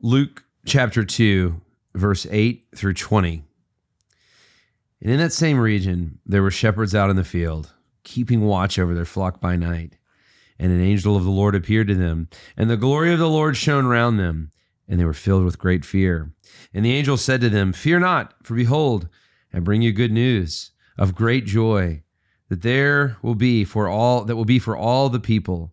Luke chapter 2, verse 8 through 20. And in that same region, there were shepherds out in the field, keeping watch over their flock by night. And an angel of the Lord appeared to them, and the glory of the Lord shone round them, and they were filled with great fear. And the angel said to them, Fear not, for behold, I bring you good news of great joy, that there will be for all that will be for all the people.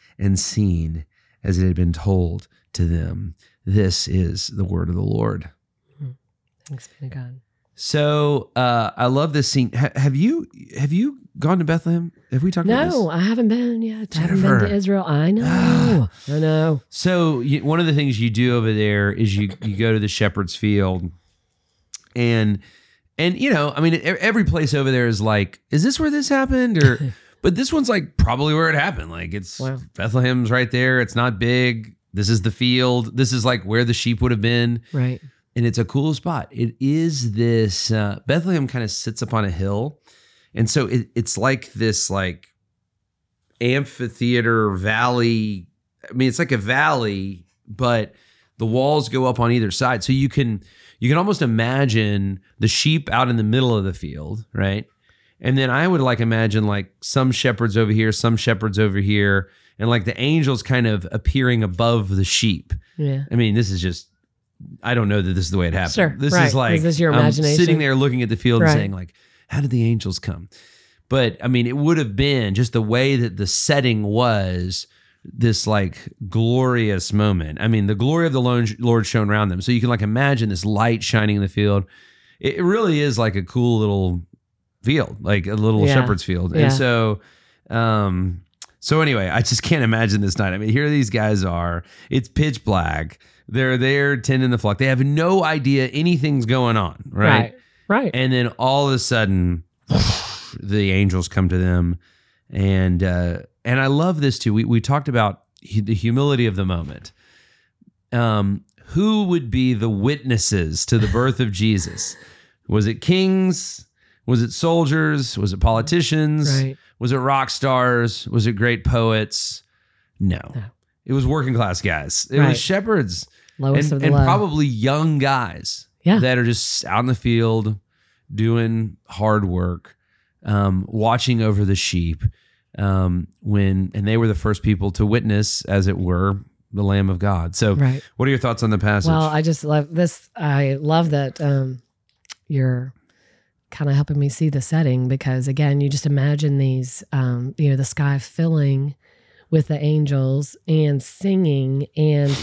and seen as it had been told to them. This is the word of the Lord. Thanks be to God. So uh, I love this scene. Ha- have you have you gone to Bethlehem? Have we talked about this? No, I haven't been yet. I haven't been to Israel. I know. I know. So you, one of the things you do over there is you you go to the shepherd's field, and and you know I mean every place over there is like, is this where this happened or? but this one's like probably where it happened. Like it's Wow. Bethlehem's right there. It's not big. This is the field. This is like where the sheep would have been, Right. and it's a cool spot. It is this uh, Bethlehem kind of sits upon a hill, and so it, it's like this like amphitheater valley. I mean, it's like a valley, but the walls go up on either side, so you can you can almost imagine the sheep out in the middle of the field, right? And then I would like imagine like some shepherds over here, some shepherds over here, and like the angels kind of appearing above the sheep. Yeah. I mean, this is just I don't know that this is the way it happened. Sure, This right. is like Is this your I'm imagination? sitting there looking at the field Right. and saying like, how did the angels come? But I mean, it would have been just the way that the setting was this like glorious moment. I mean, the glory of the Lord shone around them. So you can like imagine this light shining in the field. It really is like a cool little field, like a little Yeah. shepherd's field. Yeah. And so um so anyway, I just can't imagine this night. I mean, here these guys are. It's pitch black. They're there tending the flock. They have no idea anything's going on, right? Right. Right. And then all of a sudden, the angels come to them, and uh, and I love this too. We we talked about the humility of the moment. Um, who would be the witnesses to the birth of Jesus? Was it kings? Was it soldiers? Was it politicians? Right. Was it rock stars? Was it great poets? No. No. It was working class guys. It Right. was shepherds Lowest and, of the and probably young guys Yeah. that are just out in the field doing hard work, um, watching over the sheep. Um, when and they were the first people to witness, as it were, the Lamb of God. So, Right. what are your thoughts on the passage? Well, I just love this. I love that um, you're kind of helping me see the setting because, again, you just imagine these, um, you know, the sky filling with the angels and singing. And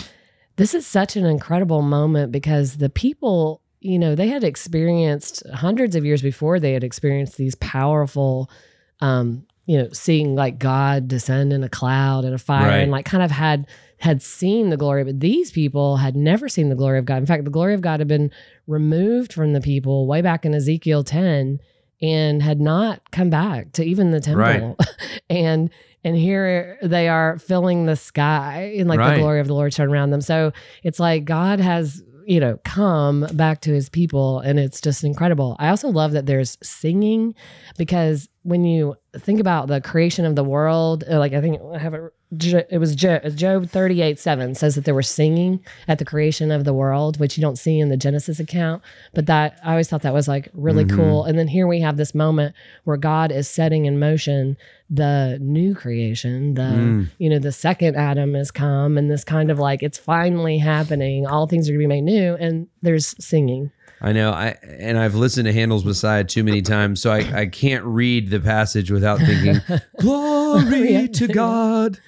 this is such an incredible moment because the people, you know, they had experienced hundreds of years before they had experienced these powerful, um, you know, seeing like God descend in a cloud and a fire Right. and like kind of had had seen the glory, but these people had never seen the glory of God. In fact, the glory of God had been removed from the people way back in Ezekiel 10 and had not come back to even the temple. Right. and and here they are filling the sky and like Right. the glory of the Lord shone around them. So it's like God has, you know, come back to his people and it's just incredible. I also love that there's singing because when you think about the creation of the world, uh, like I think I have it, it was Jo- Job 38 7 says that there were singing at the creation of the world, which you don't see in the Genesis account. But that I always thought that was like really Mhm. cool. And then here we have this moment where God is setting in motion the new creation, the Mm. you know, the second Adam has come and this kind of like it's finally happening. All things are gonna be made new and there's singing. I know. I and I've listened to Handel's Messiah too many times, so I, I can't read the passage without thinking, "Glory to God,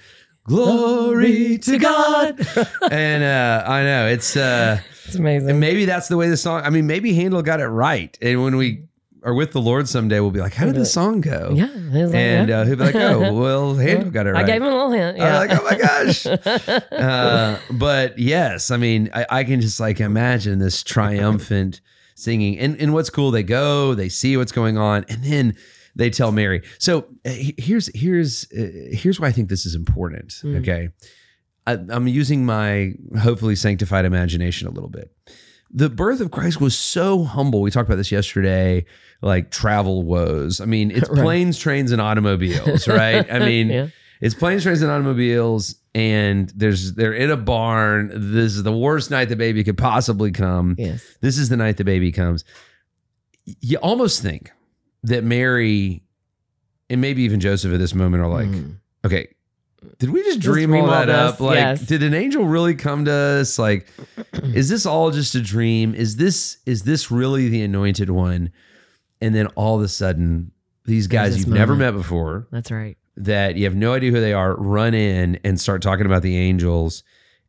glory to God." and uh, I know it's uh, It's amazing. and maybe that's the way the song. I mean, maybe Handel got it right, and when we are with the Lord someday, we'll be like, "How did the song go?" yeah. like, And yeah. uh, he'll be like, "Oh, well, Handel got it right." I gave him a little hint. Yeah. like, oh my gosh. uh, but yes, I mean, I, I can just like imagine this triumphant singing. And, and what's cool, they go, they see what's going on, and then they tell Mary. So uh, here's here's uh, here's why I think this is important. Mm. Okay, I, I'm using my hopefully sanctified imagination a little bit. The birth of Christ was so humble. We talked about this yesterday, like travel woes. I mean, it's Right. planes, trains, and automobiles, right? I mean, yeah. it's planes, trains, and automobiles, and there's they're in a barn. This is the worst night the baby could possibly come. Yes. This is the night the baby comes. You almost think that Mary and maybe even Joseph at this moment are like, Mm. okay, did we just Just dream all that up? Like, yes. did an angel really come to us? Like, is this all just a dream? Is this is this really the anointed one? And then all of a sudden, these guys you've never met before That's right. that you have no idea who they are run in and start talking about the angels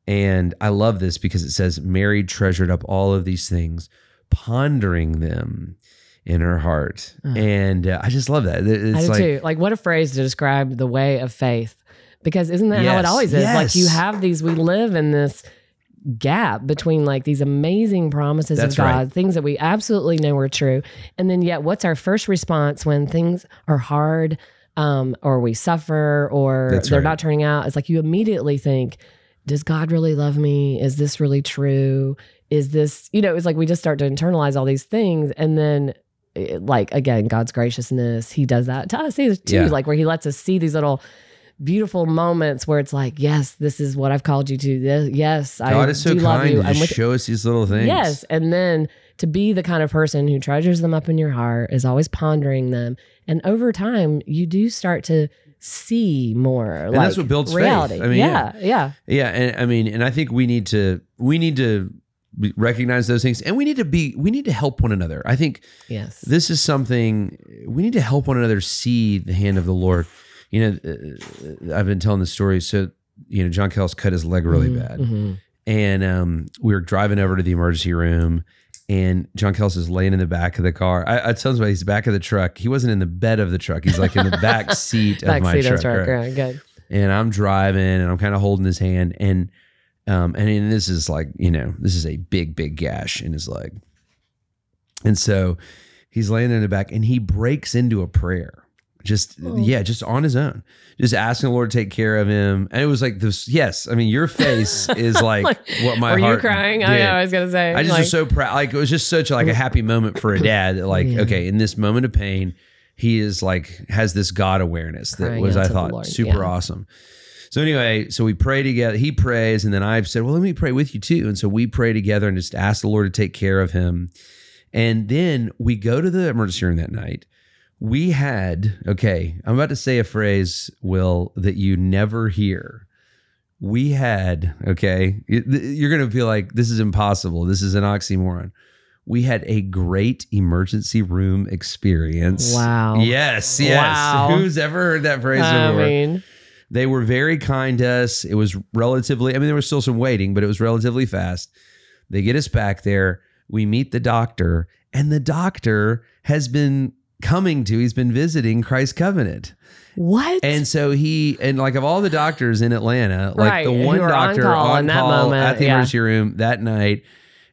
and i love this because it says mary treasured up all of these things pondering them in her heart Uh. and uh, i just love that It- I do like too. Like what a phrase to describe the way of faith. Because isn't that how it always is? Like you have these, we live in this gap between like these amazing promises That's of God, right. things that we absolutely know are true. And then yet what's our first response when things are hard um, or we suffer or That's they're right. not turning out? It's like you immediately think, does God really love me? Is this really true? Is this, you know, it's like we just start to internalize all these things. And then, eh, like, again, God's graciousness, He does that to us too, Yeah. like where He lets us see these little beautiful moments where it's like, yes, this is what I've called you to. This, yes, god I is so do love kind you. to I'm just with show us these little things Yes. And then to be the kind of person who treasures them up in your heart, is always pondering them. And over time, you do start to see more. And that's what builds faith. reality. I mean, yeah, yeah. yeah and i mean and i think we need to we need to recognize those things and we need to be we need to help one another i think Yes. this is something we need to help one another see the hand of the Lord. You know, uh, I've been telling the story. So, you know, John Kells cut his leg really bad, Mhm. and um, we were driving over to the emergency room, and John Kells is laying in the back of the car. I, I tell him he's back of the truck. He wasn't in the bed of the truck. He's like in the back seat of Back my seat truck. of truck. right? Right. Good. and I'm driving and I'm kind of holding his hand and um and, and this is like you know this is a big big gash in his leg and so he's laying in the back and he breaks into a prayer just Oh. yeah just on his own just asking the lord to take care of him and it was like this yes i mean your face is like what my Were you heart crying? I know. I was gonna say. I just like, was so proud. Like it was just such like a happy moment for a dad. That like, Yeah. okay, in this moment of pain, he is like has this God awareness that Crying was I thought Lord, super yeah. awesome. So anyway, so we pray together. He prays, and then I've said, "Well, let me pray with you too." And so we pray together and just ask the Lord to take care of him. And then we go to the emergency room that night. We had okay. I'm about to say a phrase, Will, that you never hear. We had okay. you- You're gonna be like, "This is impossible. This is an oxymoron." We had a great emergency room experience. Wow. Yes, yes. Wow. Who's ever heard that phrase I before? mean, They were very kind to us. It was relatively, I mean, there was still some waiting, but it was relatively fast. They get us back there. We meet the doctor, and the doctor has been coming to, he's been visiting Christ Covenant. what? And so he, and like of all the doctors in Atlanta, like Right, the one were on doctor call on call moment, at the yeah. emergency room that night.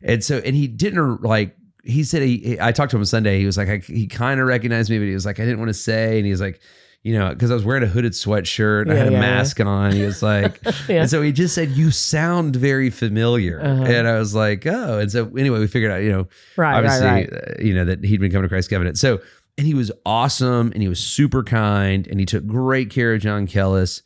And so, and he didn't like, he said, he, I talked to him Sunday. He was like, I, he kind of recognized me, but he was like, I didn't want to say. And he was like, you know, because I was wearing a hooded sweatshirt and I had a yeah, yeah. mask on. He was like, Yeah. and so he just said, You sound very familiar. Uh-huh. And I was like, Oh. And so anyway, we figured out, you know, right, obviously, right, right. uh, you know, that he'd been coming to Christ Covenant. So, and he was awesome and he was super kind and he took great care of John Kellis.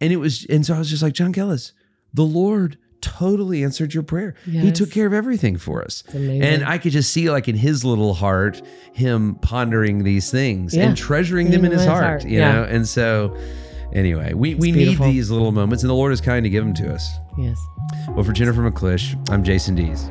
And it was, and so I was just like, John Kellis, the Lord totally answered your prayer. He took care of everything for us. And I could just see, like in his little heart, him pondering these things Yeah. and treasuring them in his heart. You yeah. know, and so anyway, we, we need these little moments, and the Lord is kind to give them to us. Yes. Well, for Jennifer McClish, I'm Jason Dees.